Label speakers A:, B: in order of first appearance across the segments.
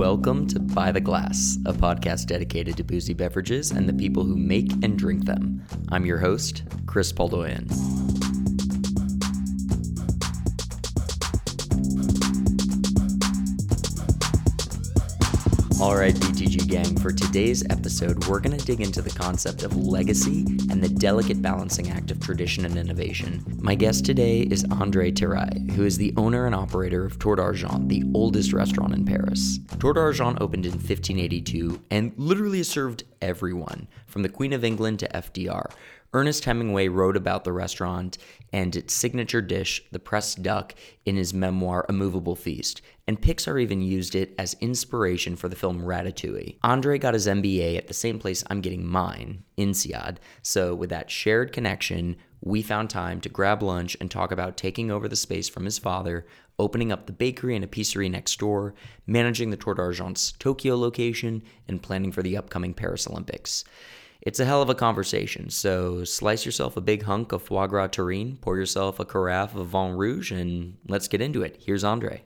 A: Welcome to By the Glass, a podcast dedicated to boozy beverages and the people who make and drink them. I'm your host, Chris Poldoian. All right, BTG gang, for today's episode, we're going to dig into the concept of legacy and the delicate balancing act of tradition and innovation. My guest today is Andre Terrail, who is the owner and operator of Tour d'Argent, the oldest restaurant in Paris. Tour d'Argent opened in 1582 and literally served everyone, from the Queen of England to FDR. Ernest Hemingway wrote about the restaurant and its signature dish, the pressed duck, in his memoir A Movable Feast, and Pixar even used it as inspiration for the film Ratatouille. Andre got his MBA at the same place I'm getting mine, INSEAD, so with that shared connection, we found time to grab lunch and talk about taking over the space from his father, opening up the bakery and epicerie next door, managing the Tour d'Argent's Tokyo location, and planning for the upcoming Paris Olympics. It's a hell of a conversation, so slice yourself a big hunk of foie gras terrine, pour yourself a carafe of Vin Rouge, and let's get into it. Here's Andre.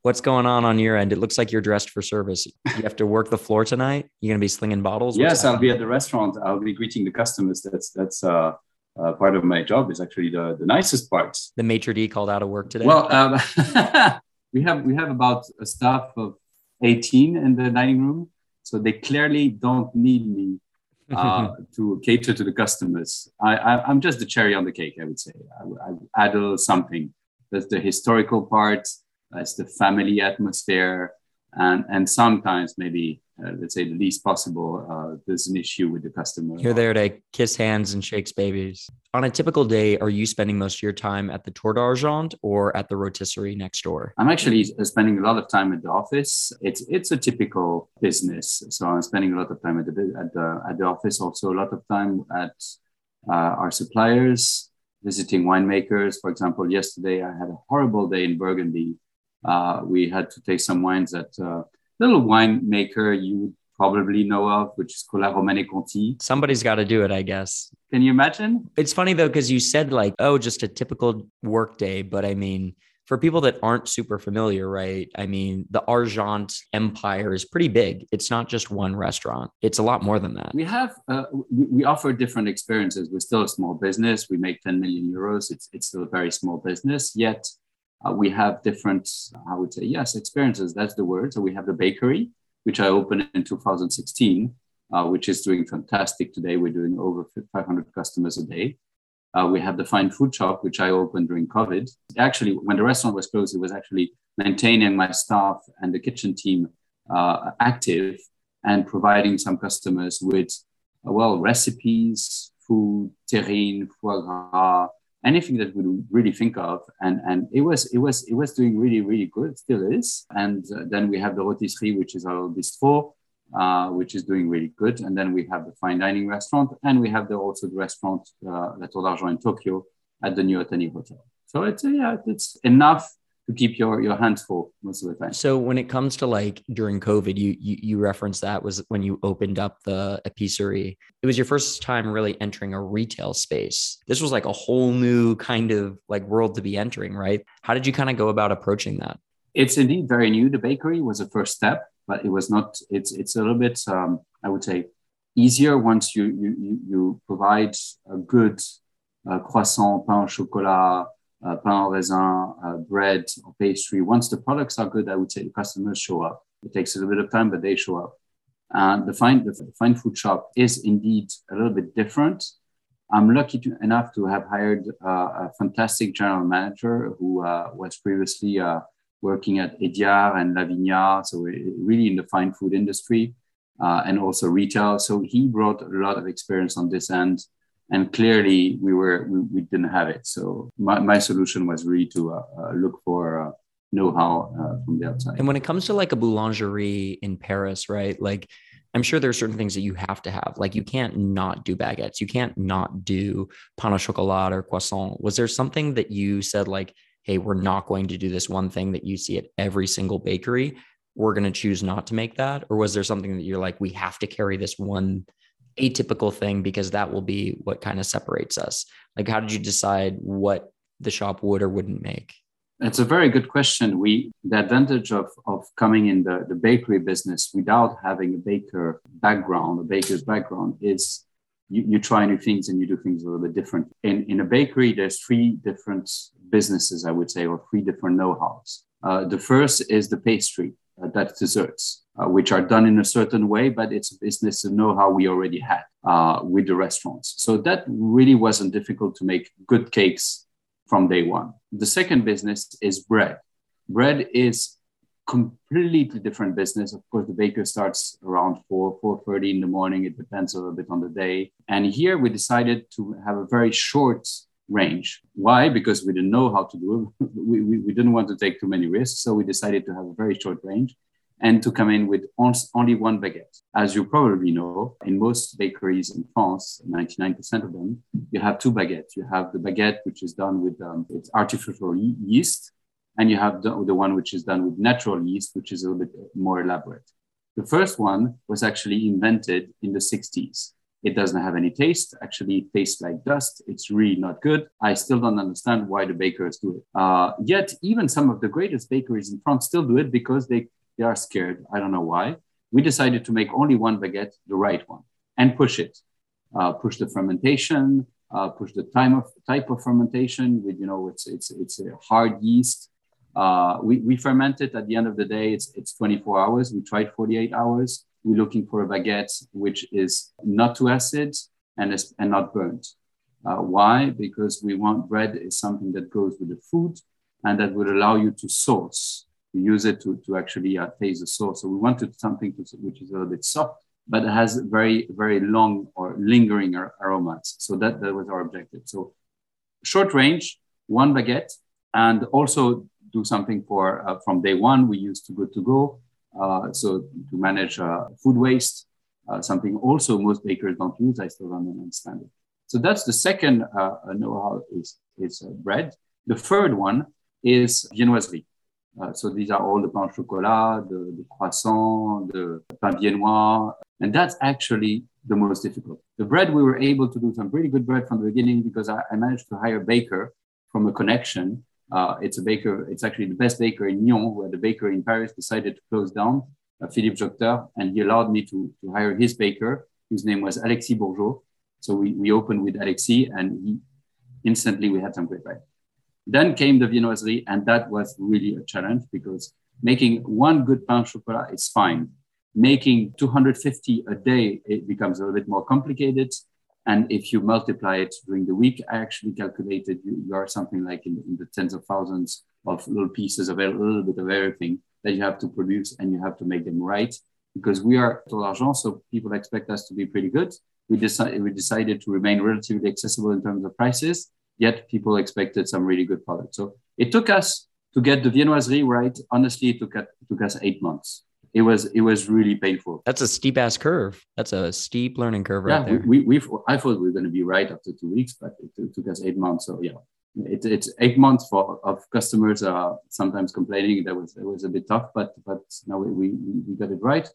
A: What's going on on your end? It looks like you're dressed for service. You have to work the floor tonight. You're gonna be slinging bottles.
B: What's yes, I'll be at the restaurant. I'll be greeting the customers. That's that's uh, uh, part of my job. Is actually the, the nicest part.
A: The maitre d called out of work today.
B: Well, um, we have we have about a staff of 18 in the dining room, so they clearly don't need me uh, to cater to the customers. I, I, am just the cherry on the cake, I would say. I, I add a little something. That's the historical part. That's the family atmosphere, and and sometimes maybe uh, let's say the least possible, uh, there's an issue with the customer.
A: You're there to kiss hands and shakes babies. On a typical day, are you spending most of your time at the Tour d'Argent or at the rotisserie next door?
B: I'm actually spending a lot of time at the office. It's it's a typical business, so I'm spending a lot of time at the at the at the office. Also, a lot of time at uh, our suppliers, visiting winemakers. For example, yesterday I had a horrible day in Burgundy. Uh, we had to take some wines at uh, little winemaker you probably know of, which is Colas Romanée Conti.
A: Somebody's got to do it, I guess.
B: Can you imagine?
A: It's funny though, because you said like, oh, just a typical work day. But I mean, for people that aren't super familiar, right? I mean, the Argent empire is pretty big. It's not just one restaurant. It's a lot more than that.
B: We have, uh, we, we offer different experiences. We're still a small business. We make 10 million euros. It's, it's still a very small business. Yet uh, we have different, I would say, yes, experiences. That's the word. So we have the bakery, which I opened in 2016, uh, which is doing fantastic today. We're doing over 500 customers a day. Uh, we have the fine food shop, which I opened during COVID. Actually, when the restaurant was closed, it was actually maintaining my staff and the kitchen team uh, active and providing some customers with, well, recipes, food, terrine, foie gras, anything that we really think of. And and it was it was it was doing really really good still is. And uh, then we have the rotisserie which is our bistro uh, which is doing really good. And then we have the fine dining restaurant and we have the also the restaurant uh, La Tour d'Argent in Tokyo at the new Otani Hotel. So it's yeah it's enough keep your your hands full most of the time.
A: So when it comes to like during COVID, you you, you referenced that was when you opened up the epicerie. It was your first time really entering a retail space. This was like a whole new kind of like world to be entering, right? How did you kind of go about approaching that?
B: It's indeed very new. The bakery was the first step, but it was not. It's it's a little bit um, I would say easier once you you you provide a good uh, croissant, pain au chocolat uh, pain au raisin, uh, bread, or pastry. Once the products are good, I would say the customers show up. It takes a little bit of time, but they show up. And the fine, the fine food shop is indeed a little bit different. I'm lucky to, enough to have hired uh, a fantastic general manager who uh, was previously uh, working at Hédiard and La Vignard, so really in the fine food industry uh, and also retail. So he brought a lot of experience on this end and clearly we were we, we didn't have it. So my, my solution was really to uh, uh, look for uh, know-how uh, from the outside.
A: And when it comes to like a boulangerie in paris right? Like i'm sure there are certain things that you have to have. Like you can't not do baguettes. You can't not do pain au chocolat or croissant. Was there something that you said like hey we're not going to do this one thing that you see at every single bakery. We're going to choose not to make that or was there something that you're like we have to carry this one atypical thing because that will be what kind of separates us. Like, how did you decide what the shop would or wouldn't make?
B: It's a very good question. We the advantage of, of coming in the, the bakery business without having a baker background, a baker's background, is you, you try new things and you do things a little bit different. In in a bakery, there's three different businesses, I would say, or three different know-hows. Uh, the first is the pastry, uh, desserts, uh, which are done in a certain way, but it's a business to know how we already had uh, with the restaurants. So that really wasn't difficult to make good cakes from day one. The second business is bread. Bread is completely different business. Of course, the baker starts around 4, 4.30 in the morning. It depends a little bit on the day. And here we decided to have a very short range. Why? Because we didn't know how to do it. we, we, we didn't want to take too many risks. So we decided to have a very short range and to come in with only one baguette. As you probably know, in most bakeries in France, 99% of them, you have two baguettes. You have the baguette, which is done with um, it's artificial yeast, and you have the, the one which is done with natural yeast, which is a little bit more elaborate. The first one was actually invented in the 60s. It doesn't have any taste. Actually, it tastes like dust. It's really not good. I still don't understand why the bakers do it. Uh, yet, even some of the greatest bakeries in France still do it because they they are scared. I don't know why. We decided to make only one baguette, the right one, and push it. Uh, push the fermentation, uh, push the time of type of fermentation with you know it's it's it's a hard yeast. Uh, we, we ferment it at the end of the day. It's it's 24 hours. We tried 48 hours. We're looking for a baguette which is not too acid and is, and not burnt. Uh, why? Because we want bread is something that goes with the food and that would allow you to source we use it to, to actually uh, taste the sauce. So we wanted something to, which is a little bit soft, but has very, very long or lingering ar- aromas. So that, that was our objective. So short range, one baguette, and also do something for uh, from day one. We used Too Good To Go. Uh, so to manage uh, food waste, uh, something also most bakers don't use. I still don't understand it. So that's the second know-how is, is bread. The third one is viennoiserie. Uh, so these are all the pain au chocolat, the, the croissant, the pain viennois, and that's actually the most difficult. The bread, we were able to do some pretty good bread from the beginning because I, I managed to hire a baker from a connection. Uh, it's a baker, it's actually the best baker in Nyon, where the baker in Paris decided to close down, uh, Philippe Jocteur, and he allowed me to, to hire his baker, whose name was Alexis Bourgeot. So we, we opened with Alexis, and he, instantly we had some great bread. Then came the viennoiserie, and that was really a challenge because making one good pain chocolat is fine. Making 250 a day, it becomes a little bit more complicated. And if you multiply it during the week, I actually calculated you, you are something like in, in, the tens of thousands of little pieces of a little bit of everything that you have to produce and you have to make them right. Because we are Total so people expect us to be pretty good. We, decided we decided to remain relatively accessible in terms of prices yet people expected some really good products. So it took us to get the viennoiserie right. Honestly, it took, it took us eight months. It was it was really painful.
A: That's a steep ass curve. That's a steep learning curve right
B: yeah,
A: there.
B: We, we I thought we were going to be right after two weeks, but it took us eight months. So yeah, it, it's eight months for of customers uh, sometimes complaining that was it was a bit tough, but but now we, we, we got it right.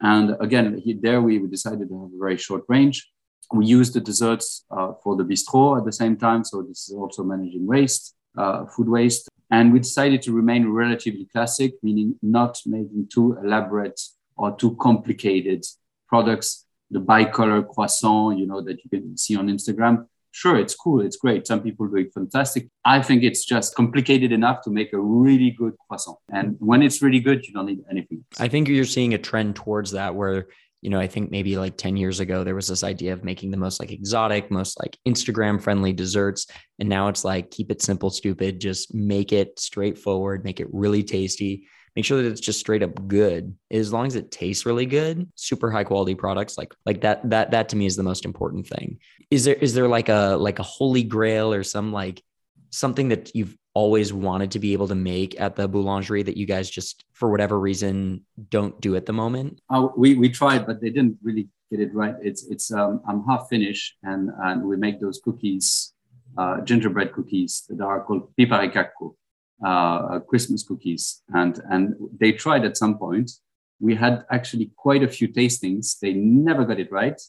B: And again, he, there we decided to have a very short range we use the desserts uh, for the bistro at the same time. So this is also managing waste, uh, food waste. And we decided to remain relatively classic, meaning not making too elaborate or too complicated products. The bicolor croissant, you know, that you can see on Instagram. Sure, it's cool, it's great. Some people do it fantastic. I think it's just complicated enough to make a really good croissant. And when it's really good, you don't need anything.
A: I think you're seeing a trend towards that where you know, I think maybe like 10 years ago, there was this idea of making the most like exotic, most like Instagram friendly desserts. And now it's like, keep it simple, stupid, just make it straightforward, make it really tasty, make sure that it's just straight up good. As long as it tastes really good, super high quality products like, like that, that, that to me is the most important thing. Is there, is there like a, like a holy grail or some like something that you've always wanted to be able to make at the boulangerie that you guys just for whatever reason don't do at the moment?
B: Uh, we, we tried but they didn't really get it right. It's it's um, i'm half finnish and and we make those cookies uh, gingerbread cookies that are called piparkakku uh, uh, christmas cookies. And and they tried at some point. We had actually quite a few tastings. They never got it right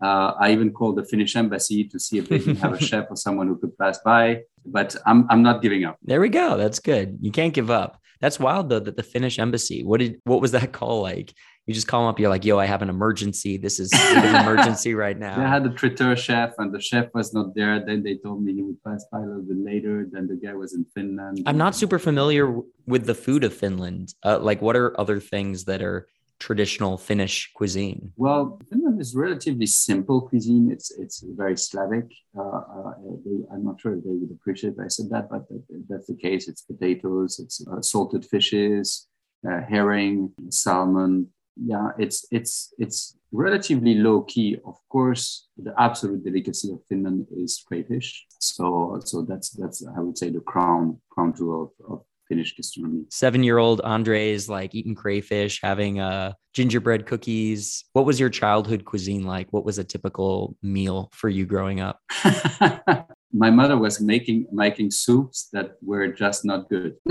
B: uh, I even called the Finnish embassy to see if they didn't have a chef or someone who could pass by. but I'm I'm not giving up.
A: There we go. That's good. You can't give up. That's wild though that the Finnish embassy. What did what was that call like? You just call them up. You're like, "Yo, I have an emergency. This is an emergency right now."
B: I had a traiteur chef, and the chef was not there. Then they told me he would pass by a little bit later. Then the guy was in Finland.
A: I'm not super familiar with the food of Finland. Uh, like, what are other things that are traditional Finnish cuisine?
B: Well, Finland is relatively simple cuisine. It's it's very Slavic. Uh, uh, they, I'm not sure if they would appreciate if I said that, but that's the case. It's potatoes, it's uh, salted fishes, uh, herring, salmon. Yeah, it's it's it's relatively low key. Of course, the absolute delicacy of Finland is crayfish. So so that's that's I would say the crown crown jewel of, of Finnish gastronomy.
A: Seven year old Andres like eating crayfish, having uh, gingerbread cookies. What was your childhood cuisine like? What was a typical meal for you growing up?
B: My mother was making making soups that were just not good.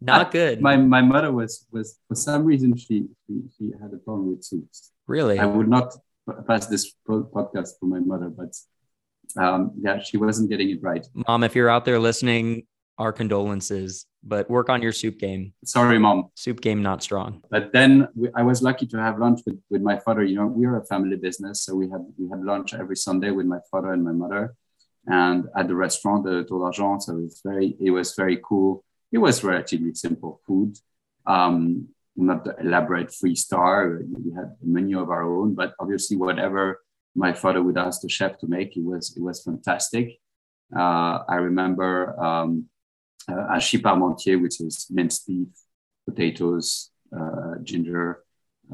A: not good.
B: My my mother was was for some reason she she, she had a problem with soups.
A: Really?
B: I would not pass this podcast for my mother, but um, yeah, she wasn't getting it right.
A: Mom, if you're out there listening, our condolences, but work on your soup game.
B: Sorry, mom.
A: Soup game not strong.
B: But then we, I was lucky to have lunch with, with my father. You know, we are a family business, so we had we had lunch every Sunday with my father and my mother, and at the restaurant, the Tour d'Argent. So it's very it was very cool. It was relatively simple food. Um, not the elaborate three star. We had a menu of our own, but obviously whatever my father would ask the chef to make, it was it was fantastic. Uh, I remember um, uh, hachis parmentier, which is minced beef, potatoes, uh, ginger,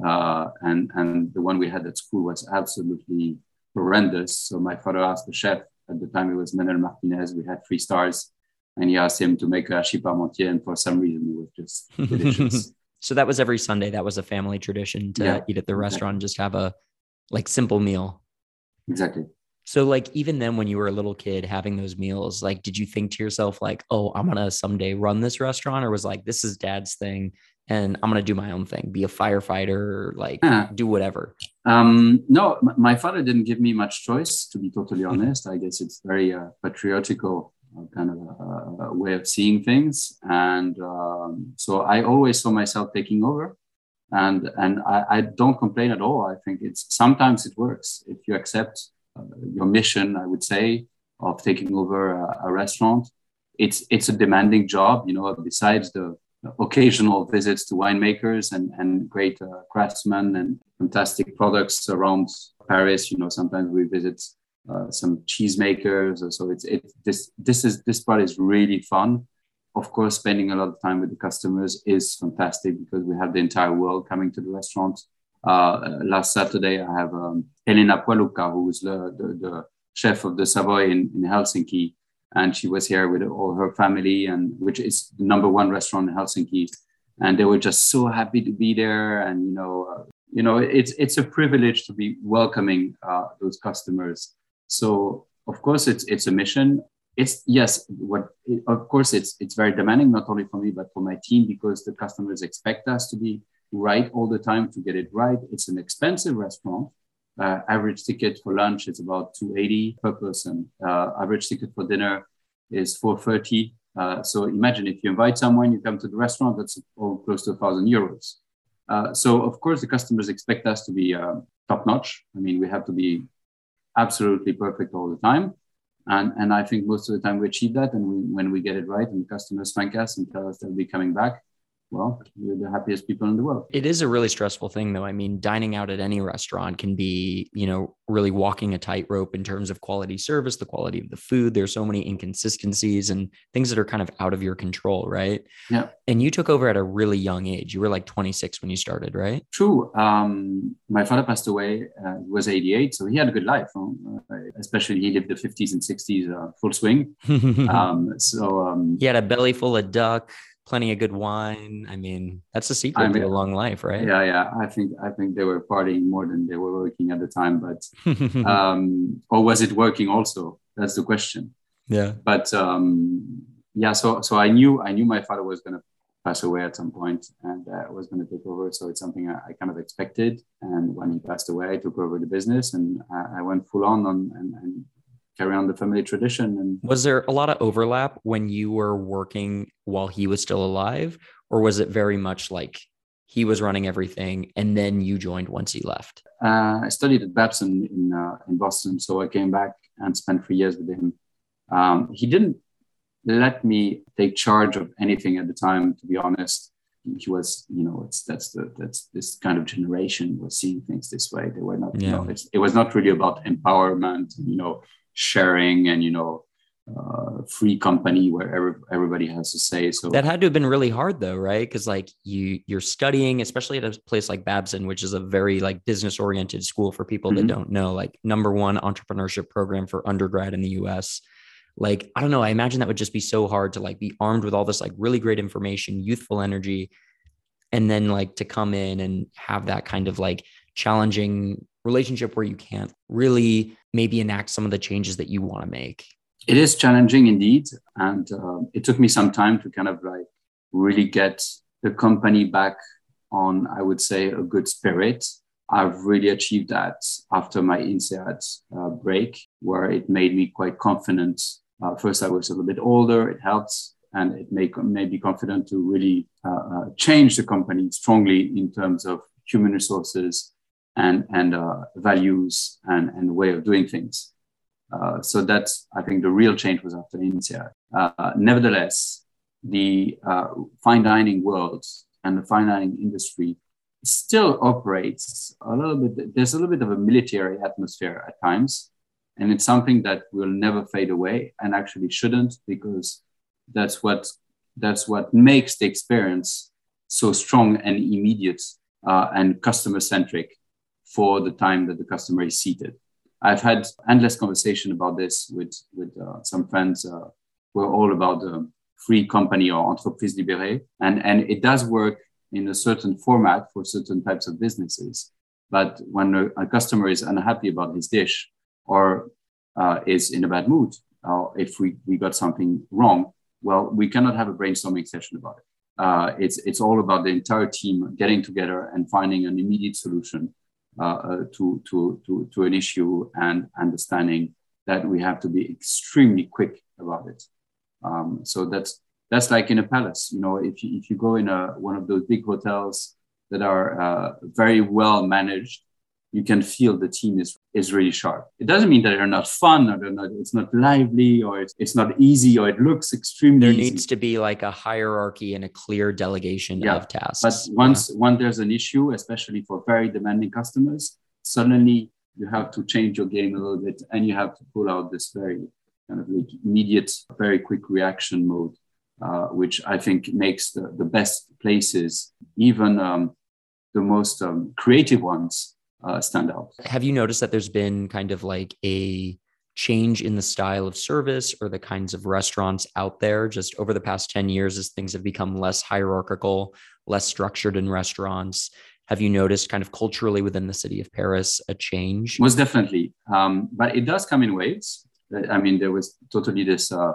B: uh, and and the one we had at school was absolutely horrendous. So my father asked the chef at the time it was Manuel Martinez. We had three stars, and he asked him to make a hachis parmentier, and for some reason it was just delicious.
A: so that was every Sunday. That was a family tradition to yeah, eat at the restaurant, exactly. just have a like simple meal.
B: Exactly.
A: So like even then when you were a little kid having those meals, like did you think to yourself like, "Oh, I'm going to someday run this restaurant?" or was like, "This is dad's thing and I'm going to do my own thing, be a firefighter, like yeah. do whatever."
B: Um no, my father didn't give me much choice to be totally mm-hmm. honest. I guess it's very uh, patriotical uh, kind of a, a, way of seeing things and um, so I always saw myself taking over and and I, I don't complain at all. I think it's sometimes it works if you accept your mission, I would say, of taking over a, a, restaurant. It's it's a demanding job, you know. Besides the occasional visits to winemakers and and great uh, craftsmen and fantastic products around Paris, you know, sometimes we visit uh, some cheesemakers. So it's it this this is this part is really fun. Of course, spending a lot of time with the customers is fantastic because we have the entire world coming to the restaurant uh, last Saturday, I have um, Elena Puolakka, who is the, the, the, chef of the Savoy in, in Helsinki. And she was here with all her family, and which is the number one restaurant in Helsinki. And they were just so happy to be there. And, you know, uh, you know, it's, it's a privilege to be welcoming uh, those customers. So, of course, it's, it's a mission it's yes what of course it's it's very demanding not only for me but for my team because the customers expect us to be right all the time to get it right. It's an expensive restaurant. Uh, average ticket for lunch is about 280 per person. Uh, average ticket for dinner is 430. Uh, so imagine if you invite someone, you come to the restaurant, that's all close to a thousand euros. Uh, so of course the customers expect us to be uh, top notch. I mean, we have to be absolutely perfect all the time. And, and I think most of the time we achieve that. And we, when we get it right and the customers thank us and tell us they'll be coming back, well, you're the happiest people in the world.
A: It is a really stressful thing, though. I mean, dining out at any restaurant can be, you know, really walking a tightrope in terms of quality service, the quality of the food. There's so many inconsistencies and things that are kind of out of your control, right?
B: Yeah.
A: And you took over at a really young age. You were like 26 when you started, right?
B: True. Um, my father passed away. Uh, he was 88, so he had a good life. Uh, especially he lived the 50s and 60s, uh, full swing. um, so um,
A: he had a belly full of duck plenty of good wine. I mean, that's the secret I mean, to a long life, right?
B: Yeah, yeah. I think I think they were partying more than they were working at the time, but um, or was it working also? That's the question.
A: Yeah.
B: But um, yeah, so so I knew I knew my father was gonna pass away at some point and uh, was going to take over. So it's something I, I, kind of expected. And when he passed away, I took over the business and I, I went full on, on and, and carry on the family tradition. And
A: was there a lot of overlap when you were working while he was still alive, or was it very much like he was running everything and then you joined once he left?
B: Uh, I studied at Babson in uh, in Boston, so I came back and spent three years with him. Um, he didn't let me take charge of anything at the time, to be honest. He was, you know, it's that's the that's this kind of generation was seeing things this way. They were not, yeah. you know, it was not really about empowerment, you know, sharing and you know uh, free company where every, everybody has to say so.
A: That had to have been really hard though right? Because like you you're studying especially at a place like babson which is a very like business oriented school for people mm-hmm. that don't know like number one entrepreneurship program for undergrad in the us like i don't know i imagine that would just be so hard to like be armed with all this like really great information youthful energy and then like to come in and have that kind of like challenging relationship where you can't really maybe enact some of the changes that you want to make?
B: It is challenging indeed. And uh, it took me some time to kind of like really get the company back on i would say a good spirit. I've really achieved that after my INSEAD uh, break where it made me quite confident. Uh, first i was a little bit older it helped and it made, made me confident to really uh, uh, change the company strongly in terms of human resources and, and uh, values and, and way of doing things uh, so that's, I think, the real change was after INSEAD. Uh, nevertheless, the uh, fine dining world and the fine dining industry still operates a little bit. There's a little bit of a military atmosphere at times, and it's something that will never fade away, and actually shouldn't, because that's what that's what makes the experience so strong and immediate uh, and customer centric for the time that the customer is seated. I've had endless conversation about this with with uh, some friends uh, who are all about the free company or entreprise libérée, and and it does work in a certain format for certain types of businesses. But when a, a customer is unhappy about his dish or uh, is in a bad mood, or if we, we got something wrong, well, we cannot have a brainstorming session about it. Uh, it's it's all about the entire team getting together and finding an immediate solution to, to, to, to an issue and understanding that we have to be extremely quick about it. Um, so that's that's like in a palace. You know, if you, if you go in a one of those big hotels that are uh, very well managed, you can feel the team is, is really sharp. It doesn't mean that they're not fun or they're not, it's not lively or it's, it's not easy or it looks extremely
A: There
B: easy.
A: needs to be like a hierarchy and a clear delegation yeah. of tasks.
B: But once, yeah. when there's an issue, especially for very demanding customers, suddenly you have to change your game a little bit and you have to pull out this very kind of like immediate, very quick reaction mode, uh, which I think makes the, the best places, even um, the most um, creative ones, uh, stand out.
A: Have you noticed that there's been kind of like a change in the style of service or the kinds of restaurants out there just over the past 10 years as things have become less hierarchical, less structured in restaurants? Have you noticed kind of culturally within the city of Paris a change?
B: Most definitely. Um, but it does come in waves. I mean, there was totally this, uh,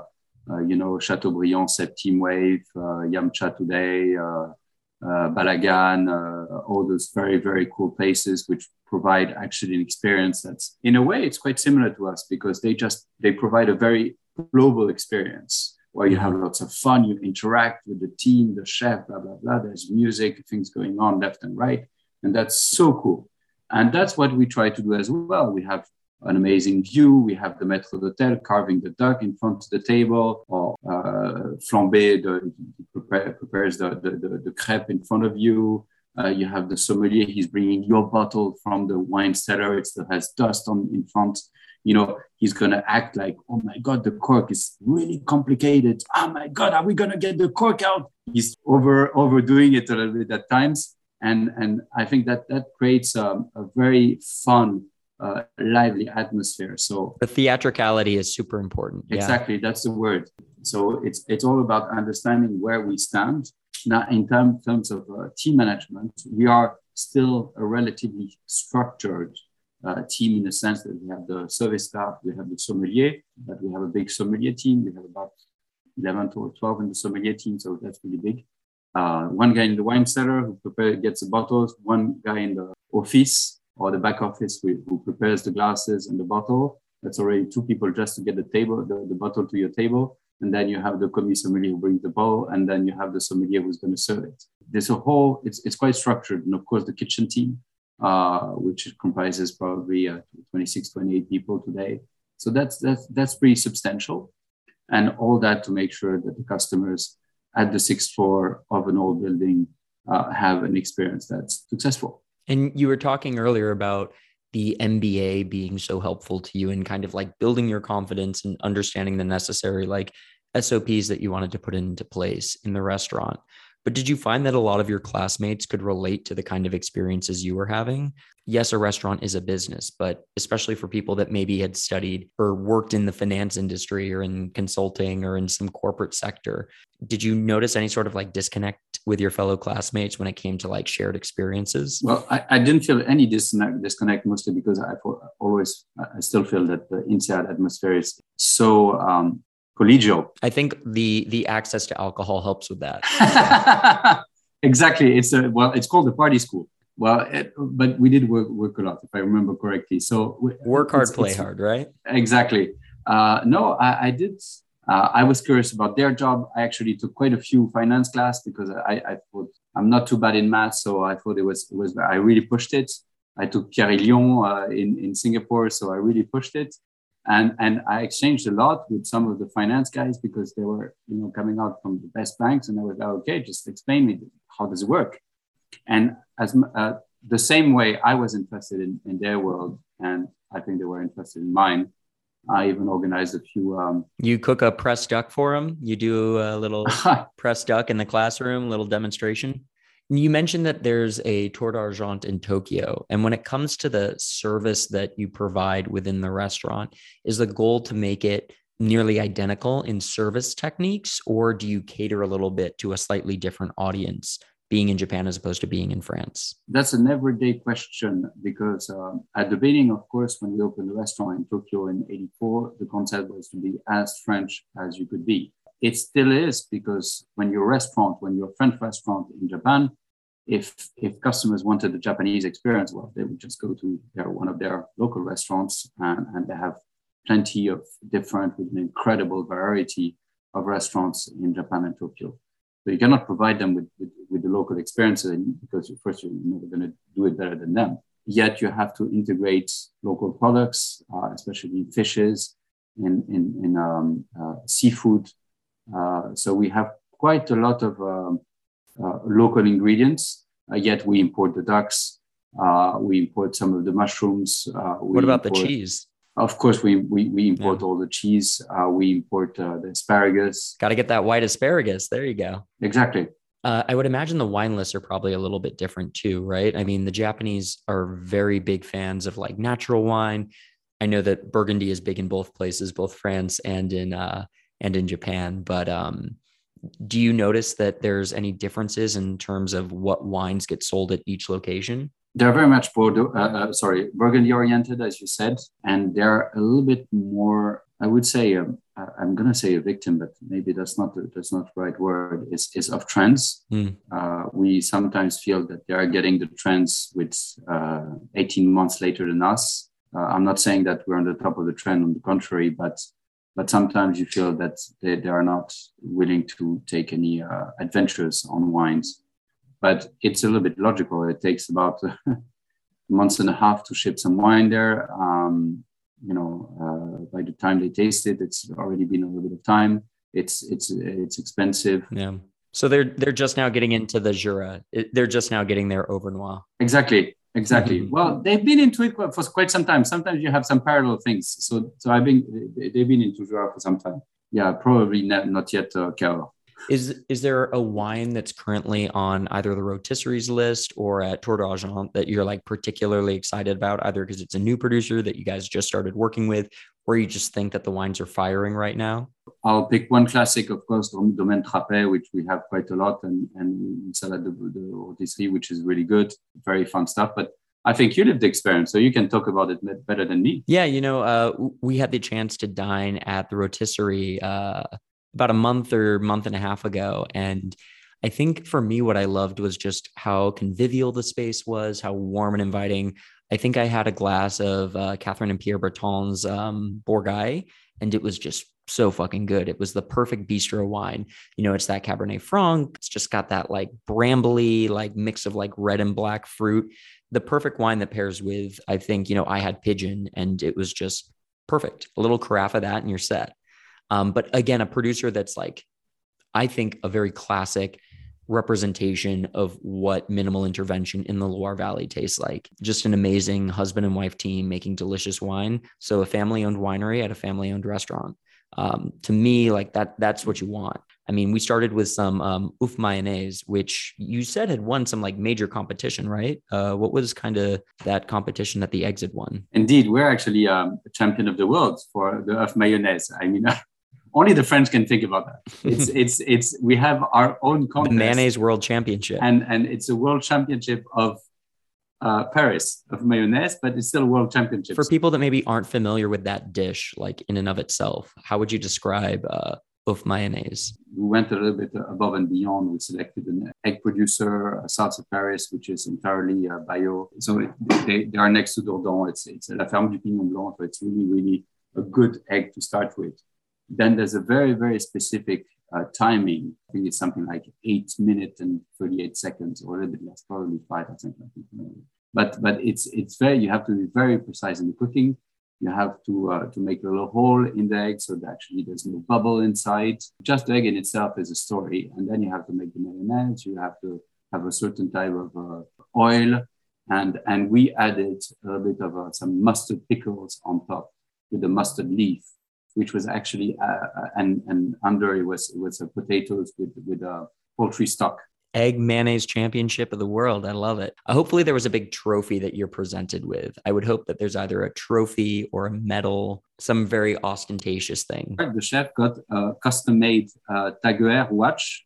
B: uh, you know, Chateaubriand Septime Wave, uh, Yam'Tcha today, uh, uh, Balagan, uh, all those very, very cool places which provide actually an experience that's in a way it's quite similar to us because they just they provide a very global experience where you have lots of fun, you interact with the team, the chef, blah, blah, blah. There's music, things going on left and right. And that's so cool. And that's what we try to do as well. We have an amazing view. We have the maître d'hôtel carving the duck in front of the table, or uh, flambé, the, prepare, prepares the, the, the, the, crepe in front of you. Uh, you have the sommelier, he's bringing your bottle from the wine cellar. It still has dust on in front. You know, he's going to act like, oh my God, the cork is really complicated. Oh my God, are we going to get the cork out? He's over overdoing it a little bit at times. And, and I think that that creates a, a very fun uh, lively atmosphere. So
A: the theatricality is super important.
B: Exactly, yeah. that's the word. So it's it's all about understanding where we stand. Now, in term, terms of uh, team management, we are still a relatively structured uh, team in the sense that we have the service staff, we have the sommelier, but we have a big sommelier team. We have about 11 or 12 in the sommelier team, so that's really big. Uh, one guy in the wine cellar who prepare, gets the bottles, one guy in the office or the back office who, who prepares the glasses and the bottle. That's already two people just to get the table, the, the bottle to your table. And then you have the commis sommelier who brings the bowl, and then you have the sommelier who's going to serve it. There's a whole, it's, it's quite structured. And of course, the kitchen team, uh, which comprises probably uh, 26, 28 people today. So that's, that's, that's pretty substantial. And all that to make sure that the customers at the sixth floor of an old building uh, have an experience that's successful.
A: And you were talking earlier about the MBA being so helpful to you and kind of like building your confidence and understanding the necessary like SOPs that you wanted to put into place in the restaurant. But did you find that a lot of your classmates could relate to the kind of experiences you were having? Yes, a restaurant is a business, but especially for people that maybe had studied or worked in the finance industry or in consulting or in some corporate sector, did you notice any sort of like disconnect with your fellow classmates when it came to like shared experiences?
B: Well, I, I didn't feel any disconnect, disconnect mostly because I always, I still feel that the INSEAD atmosphere is so um, collegial.
A: I think the the access to alcohol helps with that.
B: exactly. It's a well, it's called the party school. Well, it, but we did work work a lot, if I remember correctly. So
A: work hard, play hard, right?
B: Exactly. Uh, no, I, I did. Uh, I was curious about their job. I actually took quite a few finance class because I, I thought I'm not too bad in math, so I thought it was it was. I really pushed it. I took Pierre Hillion uh, in in Singapore, so I really pushed it and and I exchanged a lot with some of the finance guys because they were you know coming out from the best banks, and I was like, okay, just explain me how does it work, and as uh, the same way I was interested in, in their world, and I think they were interested in mine. I even organized a few. Um,
A: you cook a press duck for them. You do a little press duck in the classroom, little demonstration. You mentioned that there's a Tour d'Argent in Tokyo. And when it comes to the service that you provide within the restaurant, is the goal to make it nearly identical in service techniques, or do you cater a little bit to a slightly different audience being in Japan as opposed to being in France?
B: That's an everyday question because um, at the beginning, of course, when we opened the restaurant in Tokyo in 84, the concept was to be as French as you could be. It still is because when you're a restaurant, when you're a French restaurant in Japan, if if customers wanted the Japanese experience, well, they would just go to their, one of their local restaurants, and, and they have plenty of different, with an incredible variety of restaurants in Japan and Tokyo. So you cannot provide them with, with, with the local experiences because first you're never going to do it better than them. Yet you have to integrate local products, uh, especially fishes, in in, in um, uh, seafood. Uh, so we have quite a lot of um, local ingredients, uh, yet we import the ducks. Uh, we import some of the mushrooms.
A: what about import, the cheese?
B: Of course, we we, we import yeah. all the cheese. we import the asparagus.
A: Got to get that white asparagus. There you go.
B: Exactly.
A: Uh, I would imagine the wine lists are probably a little bit different too, right? I mean, the Japanese are very big fans of like natural wine. I know that Burgundy is big in both places, both France and in uh, and in Japan. But um, do you notice that there's any differences in terms of what wines get sold at each location?
B: They're very much Bordeaux, uh, uh, sorry, Burgundy oriented, as you said, and they're a little bit more. I would say um, I'm going to say a victim, but maybe that's not that's not the right word. Is is of trends. Mm. Uh, we sometimes feel that they are getting the trends with uh, 18 months later than us. Uh, I'm not saying that we're on the top of the trend. On the contrary, but but sometimes you feel that they, they are not willing to take any uh, adventures on wines. But it's a little bit logical. It takes about a month and a half to ship some wine there. Um, you know, uh, by the time they taste it, it's already been a little bit of time. It's it's it's expensive.
A: Yeah. So they're they're just now getting into the Jura. They're just now getting their Auvernois.
B: Exactly. Exactly. Mm-hmm. Well, they've been into it for quite some time. Sometimes you have some parallel things. So, so I've been they've been into Jura for some time. Yeah, probably not, not yet uh,
A: Is is there a wine that's currently on either the rotisseries list or at Tour d'Argent that you're like particularly excited about, either because it's a new producer that you guys just started working with, or you just think that the wines are firing right now?
B: I'll pick one classic, of course, from Domaine Trapet, which we have quite a lot, and and Salade de, de Rotisserie, which is really good, very fun stuff. But I think you lived the experience, so you can talk about it better than me.
A: Yeah, you know, uh, we had the chance to dine at the rotisserie uh, about a month or month and a half ago, and I think for me, what I loved was just how convivial the space was, how warm and inviting. I think I had a glass of uh, Catherine and Pierre Breton's um, and it was just so fucking good. It was the perfect bistro wine. You know, it's that Cabernet Franc. It's just got that like brambly, like mix of like red and black fruit. The perfect wine that pairs with, I think, you know, I had pigeon and it was just perfect. A little carafe of that and you're set. Um, but again, a producer that's like, I think, a very classic representation of what minimal intervention in the Loire Valley tastes like. Just an amazing husband and wife team making delicious wine. So a family owned winery at a family owned restaurant um, to me, like that, that's what you want. I mean, we started with some um, Oeuf mayonnaise, which you said had won some like major competition, right? Uh, what was kind of that competition that the exit won?
B: Indeed, we're actually um, a champion of the world for the Oeuf mayonnaise. I mean, only the French can think about that. It's it's it's we have our own contest,
A: the mayonnaise world championship,
B: and and it's a world championship of uh, Paris of mayonnaise, but it's still a world championship.
A: For people that maybe aren't familiar with that dish, like in and of itself, how would you describe uh, Oeuf mayonnaise?
B: We went a little bit above and beyond. We selected an egg producer, South of Paris, which is entirely uh, bio. So it, they, they are next to Dourdan. It's, it's La Ferme du Pignon Blanc. So it's really, really a good egg to start with. Then there's a very, very specific uh, timing. I think it's something like eight minutes and 38 seconds, or a little bit less, probably five, I think. But but it's it's very you have to be very precise in the cooking. You have to uh, to make a little hole in the egg so that actually there's no bubble inside. Just the egg in itself is a story, and then you have to make the mayonnaise. You have to have a certain type of uh, oil, and and we added a bit of uh, some mustard pickles on top with the mustard leaf which was actually uh, uh, and and under it was it was potatoes with with a poultry stock.
A: Egg mayonnaise championship of the world. I love it. Uh, hopefully, there was a big trophy that you're presented with. I would hope that there's either a trophy or a medal, some very ostentatious thing.
B: The chef got a custom made uh, TAG Heuer watch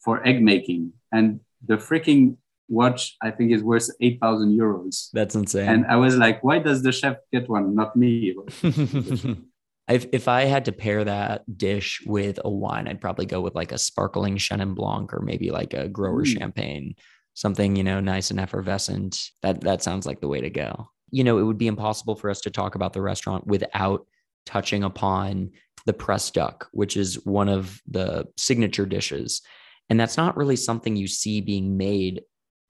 B: for egg making. And the freaking watch, I think, is worth 8,000 euros.
A: That's insane.
B: And I was like, why does the chef get one, not me?
A: If if I had to pair that dish with a wine, I'd probably go with like a sparkling Chenin Blanc or maybe like a grower mm. champagne, something you know nice and effervescent. That that sounds like the way to go. You know, it would be impossible for us to talk about the restaurant without touching upon the press duck, which is one of the signature dishes. And that's not really something you see being made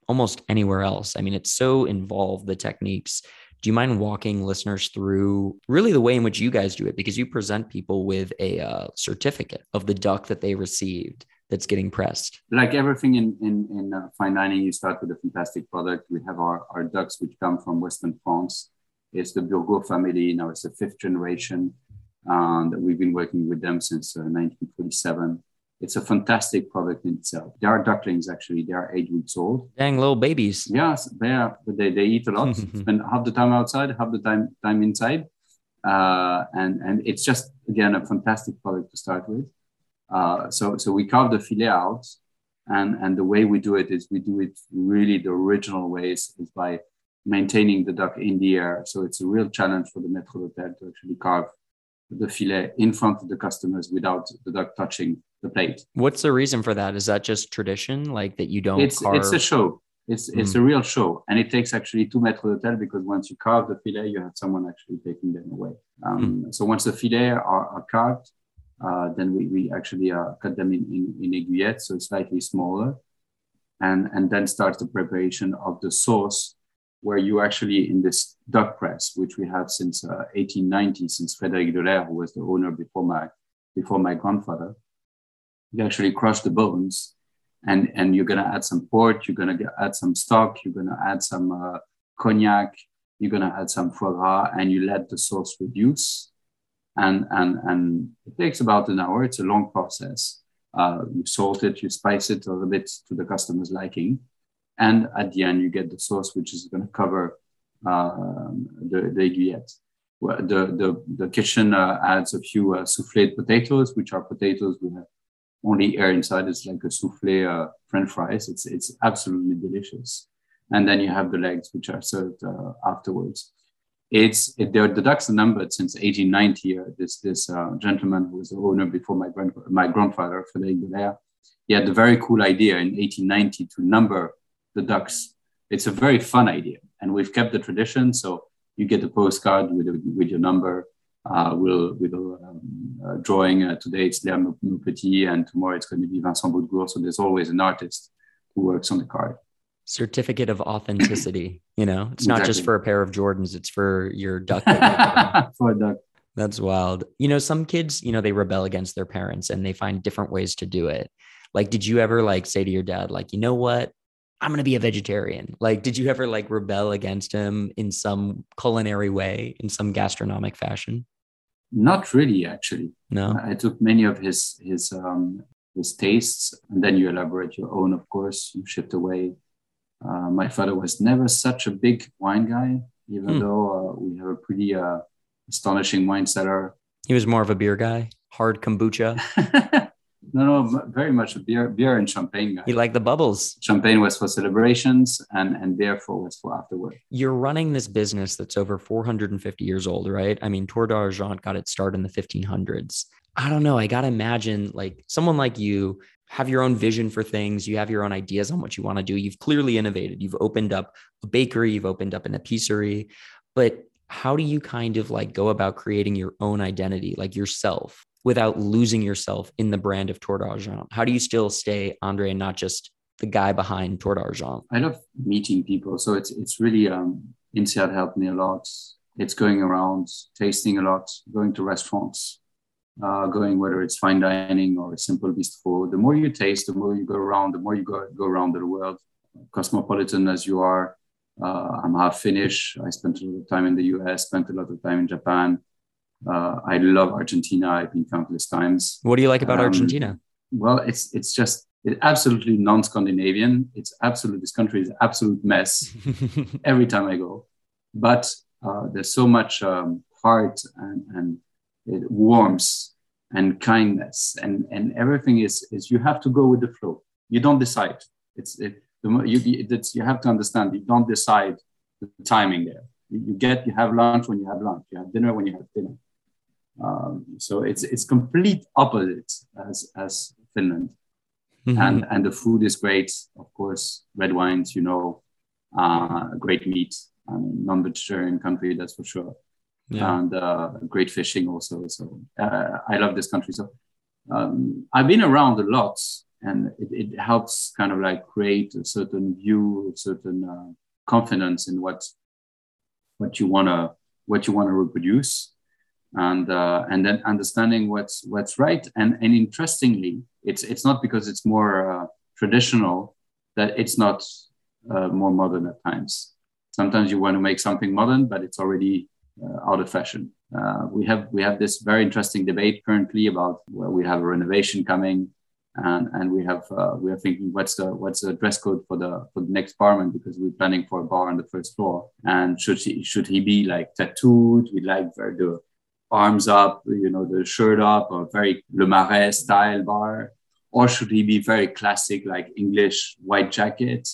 A: almost anywhere else. I mean, it's so involved, the techniques do you mind walking listeners through really the way in which you guys do it? Because you present people with a uh, certificate of the duck that they received that's getting pressed.
B: Like everything in in, in uh, fine dining, you start with a fantastic product. We have our, our ducks which come from Western France. It's the Burgaud family. Now it's the fifth generation, and we've been working with them since uh, 1947 it's a fantastic product in itself. There are ducklings actually; they are eight weeks old.
A: Dang little babies.
B: Yes, they are. They, they eat a lot. Spend half the time outside, half the time time inside, uh, and and it's just again a fantastic product to start with. Uh, so so we carve the fillet out, and and the way we do it is we do it really the original ways is by maintaining the duck in the air. So it's a real challenge for the maître d'hôtel to actually carve the filet in front of the customers without the duck touching the plate.
A: What's the reason for that? Is that just tradition, like that you don't?
B: It's
A: carve...
B: it's a show. It's mm. it's a real show, and it takes actually two maîtres d'hôtel because once you carve the filet, you have someone actually taking them away. Um, mm. So once the filet are, are carved, uh, then we, we actually uh, cut them in, in, in aiguillettes, so slightly smaller, and and then starts the preparation of the sauce where you actually in this duck press, which we have since uh, 1890, since Frédéric Delair, who was the owner before my before my grandfather, you actually crush the bones, and and you're gonna add some port, you're gonna add some stock, you're gonna add some uh, cognac, you're gonna add some foie gras, and you let the sauce reduce, and and and it takes about an hour. It's a long process. Uh, you salt it, you spice it a little bit to the customer's liking and at the end, you get the sauce, which is going to cover um, the, the aiguillette. The, the, the kitchen uh, adds a few uh, souffled potatoes, which are potatoes with only air inside. It's like a souffle uh, French fries. It's, it's absolutely delicious. And then you have the legs, which are served uh, afterwards. It's it, the, ducks are numbered since 1890. Uh, this this uh, gentleman who was the owner before my grand my grandfather, Frédéric Delair, he had a very cool idea in 1890 to number the ducks. It's a very fun idea, and we've kept the tradition. So you get a postcard with, with your number, uh, will with a um, uh, drawing. Uh, today it's Léa Maupetit, and tomorrow it's going to be Vincent Boudgour. So there's always an artist who works on the card.
A: Certificate of authenticity. you know, it's exactly. not just for a pair of Jordans; it's for your duck.
B: for a duck.
A: That's wild. You know, some kids, you know, they rebel against their parents and they find different ways to do it. Like, did you ever like say to your dad, like, you know what? I'm going to be a vegetarian. Like, did you ever like rebel against him in some culinary way, in some gastronomic fashion?
B: Not really, actually.
A: No.
B: I took many of his his um his tastes, and then you elaborate your own. Of course, you shift away. Uh, my father was never such a big wine guy, even hmm. though uh, we have a pretty uh, astonishing wine cellar.
A: He was more of a beer guy, hard kombucha.
B: no, no, very much a beer, beer and champagne guy.
A: He liked the bubbles.
B: Champagne was for celebrations, and and therefore was for afterward.
A: You're running this business that's over 450 years old, right? I mean, Tour d'Argent got its start in the 1500s. I don't know. I gotta imagine like someone like you have your own vision for things. You have your own ideas on what you want to do. You've clearly innovated. You've opened up a bakery. You've opened up an epicerie, but how do you kind of like go about creating your own identity, like yourself, without losing yourself in the brand of Tour d'Argent? How do you still stay Andre and not just the guy behind Tour d'Argent?
B: I love meeting people. So it's it's really um INSEAD helped me a lot. It's going around, tasting a lot, going to restaurants, uh, going whether it's fine dining or a simple bistro. The more you taste, the more you go around, the more you go, go around the world. Cosmopolitan as you are, uh, I'm half Finnish. I spent a lot of time in the US, spent a lot of time in Japan. Uh, I love Argentina. I've been countless times.
A: What do you like about um, Argentina?
B: Well, it's it's just it's absolutely non-Scandinavian. It's absolute. This country is absolute mess every time I go. But uh, there's so much um, heart and, and it warmth and kindness and and everything is is you have to go with the flow. You don't decide. It's it, you, it's, you have to understand you don't decide the timing there. You get you have lunch when you have lunch. You have dinner when you have dinner. Um, so it's it's complete opposite as as Finland, mm-hmm. and and the food is great. Of course, red wines, you know, uh, great meat. I mean, non-vegetarian country, that's for sure. Yeah. And uh, great fishing also. So uh, I love this country. So um, I've been around a lot, and it, it, helps kind of like create a certain view, a certain uh, confidence in what what you wanna what you wanna reproduce, and uh, and then understanding what's what's right. And and interestingly, it's it's not because it's more uh, traditional that it's not uh, more modern at times. Sometimes you want to make something modern, but it's already uh, out of fashion. Uh, we have we have this very interesting debate currently about where we have a renovation coming and and we have uh, we are thinking what's the what's the dress code for the for the next barman because we're planning for a bar on the first floor and should he should he be like tattooed we like very the arms up you know the shirt up or very le marais style bar or should he be very classic like english white jacket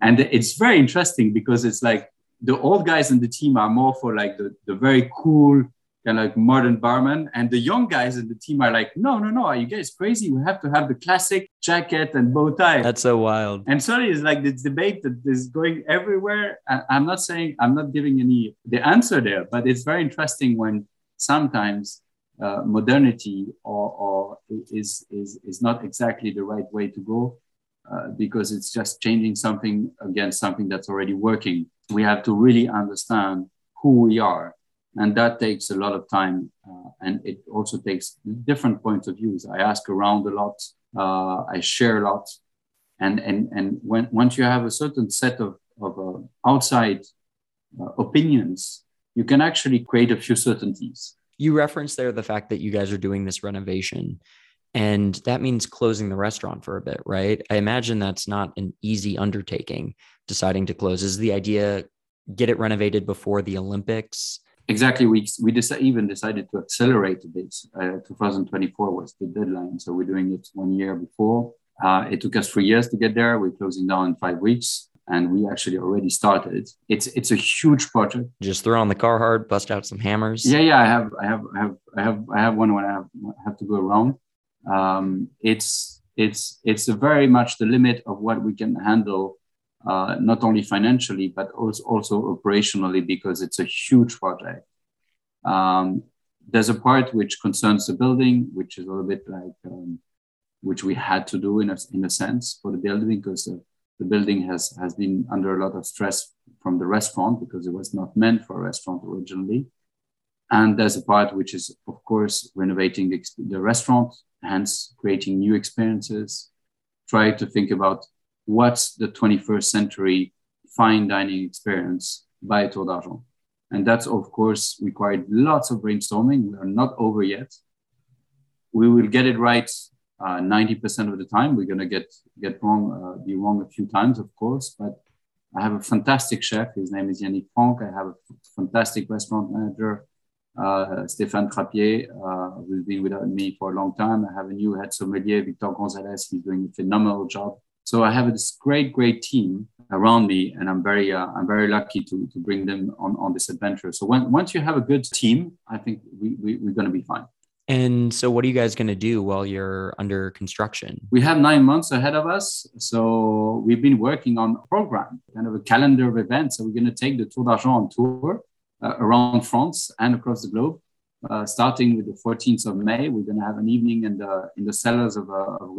B: and it's very interesting because it's like the old guys in the team are more for like the, the very cool kind of like modern barman. And the young guys in the team are like, no, no, no, are you guys crazy? We have to have the classic jacket and bow tie.
A: That's so wild.
B: And sorry, it's like this debate that is going everywhere. I'm not saying, I'm not giving any the answer there, but it's very interesting when sometimes uh, modernity or, or is, is, is not exactly the right way to go. Uh, because it's just changing something against something that's already working. We have to really understand who we are and that takes a lot of time uh, and it also takes different points of views i ask around a lot uh, i share a lot and and and when once you have a certain set of, of uh, outside uh, opinions you can actually create a few certainties.
A: You referenced there the fact that you guys are doing this renovation and that means closing the restaurant for a bit right? I imagine that's not an easy undertaking deciding to close. Is the idea get it renovated before the olympics?
B: Exactly. We we dec- even decided to accelerate a bit. Uh, 2024 was the deadline so we're doing it one year before. Uh, it took us three years to get there. We're closing down in five weeks and we actually already started. It's it's a huge project.
A: Just throw on the car hard, bust out some hammers.
B: Yeah yeah i have i have i have i have i have one when i have, have to go around. Um, it's it's it's very much the limit of what we can handle, uh, not only financially but also also operationally because it's a huge project. Um, there's a part which concerns the building, which is a little bit like um, which we had to do in a, in a sense for the building because the, the building has has been under a lot of stress from the restaurant because it was not meant for a restaurant originally. And there's a part which is, of course, renovating the, the restaurant, hence creating new experiences. Try to think about what's the 21st century fine dining experience by Tour d'Argent. And that's, of course, required lots of brainstorming. We are not over yet. We will get it right 90% of the time. We're going to get, get wrong, uh, be wrong a few times, of course, but I have a fantastic chef. His name is Yannick Franck. I have a fantastic restaurant manager, uh, Stéphane Trappier, uh, who's been with me for a long time. I have a new head sommelier, Victor Gonzalez. He's doing a phenomenal job. So I have this great, great team around me, and I'm very, uh, I'm very lucky to, to bring them on, on this adventure. So when, once you have a good team, I think we, we, we're going to be fine.
A: And so, what are you guys going to do while you're under construction?
B: We have nine months ahead of us. So, we've been working on a program, kind of a calendar of events. So, we're going to take the Tour d'Argent on tour uh, around France and across the globe. Uh, starting with the 14th of May, we're going to have an evening in the in the cellars of, uh, of.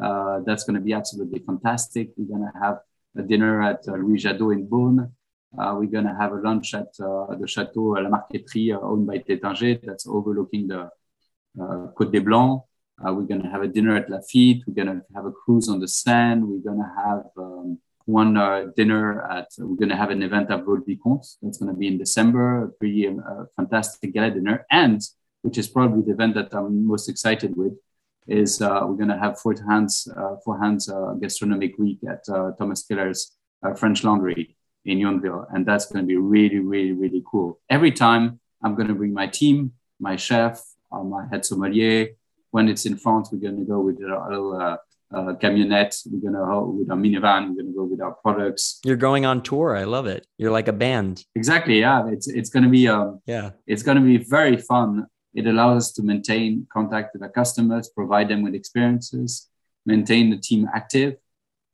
B: Uh, that's going to be absolutely fantastic. We're going to have a dinner at uh, Louis Jadot in Beaune. Uh, we're going to have a lunch at uh, the Chateau La Marqueterie, uh, owned by Taittinger, that's overlooking the uh, Côte des Blancs. Uh, we're going to have a dinner at Lafite. We're going to have a cruise on the Seine. We're going to have um, one uh, dinner at, we're going to have an event at Vaux-le-Vicomte. That's going to be in December, a pretty um, fantastic gala dinner. And, which is probably the event that I'm most excited with, is we're going to have Four Hands, Four Hands Gastronomic Week at Thomas Keller's French Laundry in Yountville. And that's going to be really, really, really cool. Every time I'm going to bring my team, my chef, uh, my head sommelier. When it's in France, we're going to go with our little uh, uh, camionette. We're going to go with our minivan. We're going to go with our products.
A: You're going on tour. I love it. You're like a band.
B: Exactly. Yeah. It's, it's going to be, um,
A: yeah,
B: it's going to be very fun. It allows us to maintain contact with our customers, provide them with experiences, maintain the team active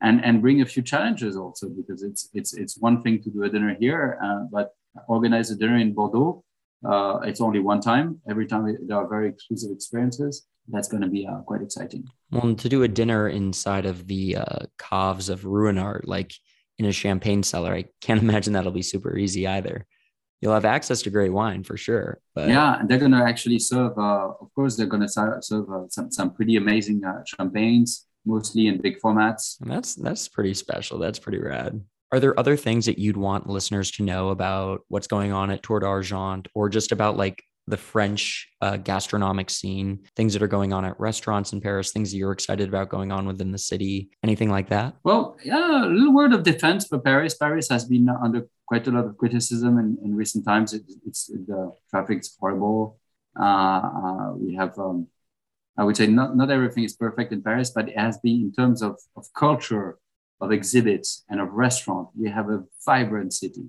B: and and bring a few challenges also because it's it's it's one thing to do a dinner here, uh, but organize a dinner in Bordeaux. Uh, it's only one time. Every time there are very exclusive experiences. That's going to be uh, quite exciting.
A: Well, to do a dinner inside of the uh, caves of Ruinart, like in a champagne cellar, I can't imagine that'll be super easy either. You'll have access to great wine for sure.
B: But yeah, and they're going to actually serve. Uh, of course, they're going to serve uh, some some pretty amazing uh, champagnes mostly in big formats.
A: And that's that's pretty special. That's pretty rad. Are there other things that you'd want listeners to know about what's going on at Tour d'Argent or just about like the French uh, gastronomic scene, things that are going on at restaurants in Paris, things that you're excited about going on within the city, anything like that?
B: Well, yeah, a little word of defense for Paris. Paris has been under quite a lot of criticism in, in recent times. It, it's the traffic's horrible. Uh, uh, we have um, I would say not, not everything is perfect in Paris, but it has been in terms of, of culture, of exhibits, and of restaurant. We have a vibrant city.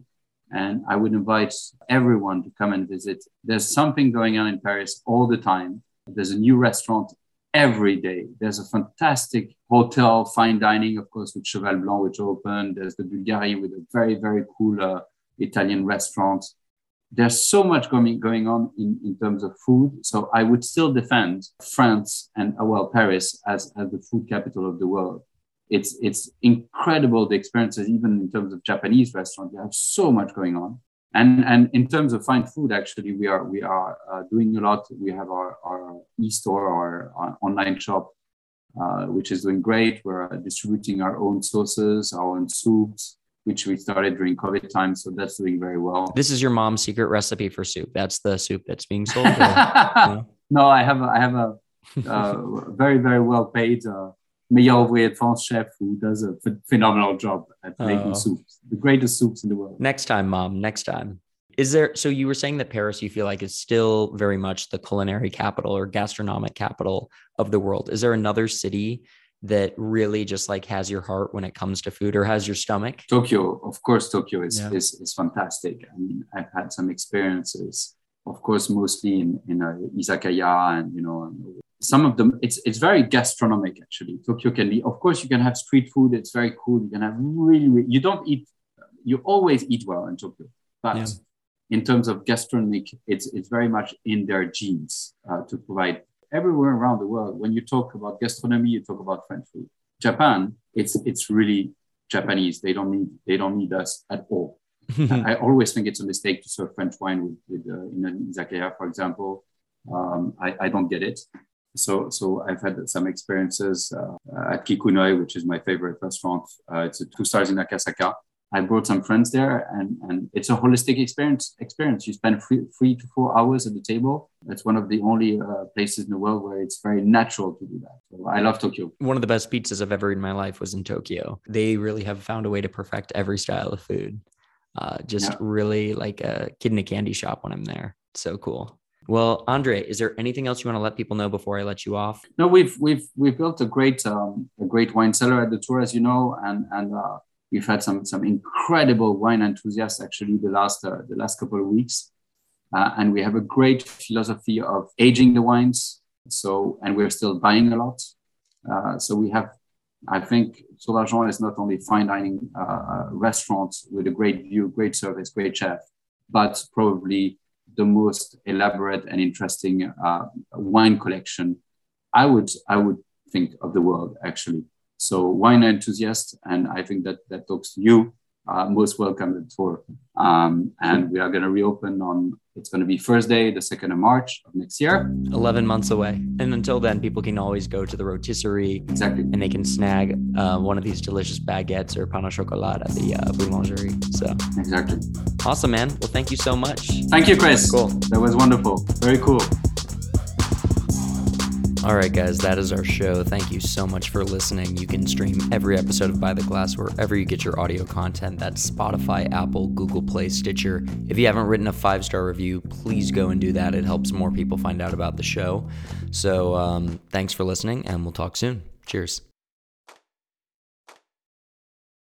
B: And I would invite everyone to come and visit. There's something going on in Paris all the time. There's a new restaurant every day. There's a fantastic hotel, fine dining, of course, with Cheval Blanc, which opened. There's the Bulgari with a very, very cool uh, Italian restaurant there's so much going, going on in, in terms of food. So I would still defend France and, uh, well, Paris as, as the food capital of the world. It's, it's incredible the experiences, even in terms of Japanese restaurants. You have so much going on. And, and in terms of fine food, actually, we are, we are uh, doing a lot. We have our, our e-store, our, our online shop, uh, which is doing great. We're uh, distributing our own sauces, our own soups, which we started during COVID time. So that's doing very well.
A: This is your mom's secret recipe for soup. That's the soup that's being sold.
B: Or, No, I have a, I have a uh, very very well paid uh, de France chef who does a phenomenal job at making oh. soups, the greatest soups in the world.
A: Next time, mom. Next time. Is there? So you were saying that Paris, you feel like is still very much the culinary capital or gastronomic capital of the world. Is there another city that really just like has your heart when it comes to food or has your stomach?
B: Tokyo, of course, Tokyo is, yeah. is, is fantastic. I mean, I've had some experiences of course, mostly in in uh, izakaya and you know some of them. It's it's very gastronomic actually. Tokyo can be. Of course, you can have street food. It's very cool. You can have really. really you don't eat. You always eat well in Tokyo, but. Yeah. In terms of gastronomic, it's it's very much in their genes uh, to provide everywhere around the world. When you talk about gastronomy, you talk about French food. Japan, it's it's really Japanese. They don't need they don't need us at all. I always think it's a mistake to serve French wine with, with uh, in an izakaya, for example. Um, I, I don't get it. So, so I've had some experiences uh, at Kikunoi, which is my favorite restaurant. Uh, it's a two stars in Akasaka. I brought some friends there, and, and it's a holistic experience. Experience. You spend three, three to four hours at the table. It's one of the only uh, places in the world where it's very natural to do that. So I love Tokyo.
A: One of the best pizzas I've ever eaten in my life was in Tokyo. They really have found a way to perfect every style of food. Uh, just yeah. really like a kid in a candy shop when I'm there. So cool. Well, Andre, is there anything else you want to let people know before I let you off?
B: No, we've we've we've built a great um, a great wine cellar at the tour, as you know, and and uh, we've had some some incredible wine enthusiasts actually the last uh, the last couple of weeks, uh, and we have a great philosophy of aging the wines. So and we're still buying a lot. Uh, so we have I think Solargent is not only fine dining uh, uh, restaurants with a great view, great service, great chef, but probably the most elaborate and interesting uh, wine collection I would I would think of the world actually. So wine enthusiast, and I think that that talks to you uh, most welcome to the tour. Um, and we are going to reopen on, it's going to be Thursday, the 2nd of March of next year.
A: 11 months away. And until then, people can always go to the rotisserie.
B: Exactly.
A: And they can snag uh, one of these delicious baguettes or pain au chocolat at the uh, boulangerie. So,
B: exactly.
A: Awesome, man. Well, thank you so much.
B: Thank you, Chris. Cool. That was wonderful. Very cool.
A: All right, guys, that is our show. Thank you so much for listening. You can stream every episode of By the Glass wherever you get your audio content. That's Spotify, Apple, Google Play, Stitcher. If you haven't written a five star review, please go and do that. It helps more people find out about the show. So, um, thanks for listening, and we'll talk soon. Cheers.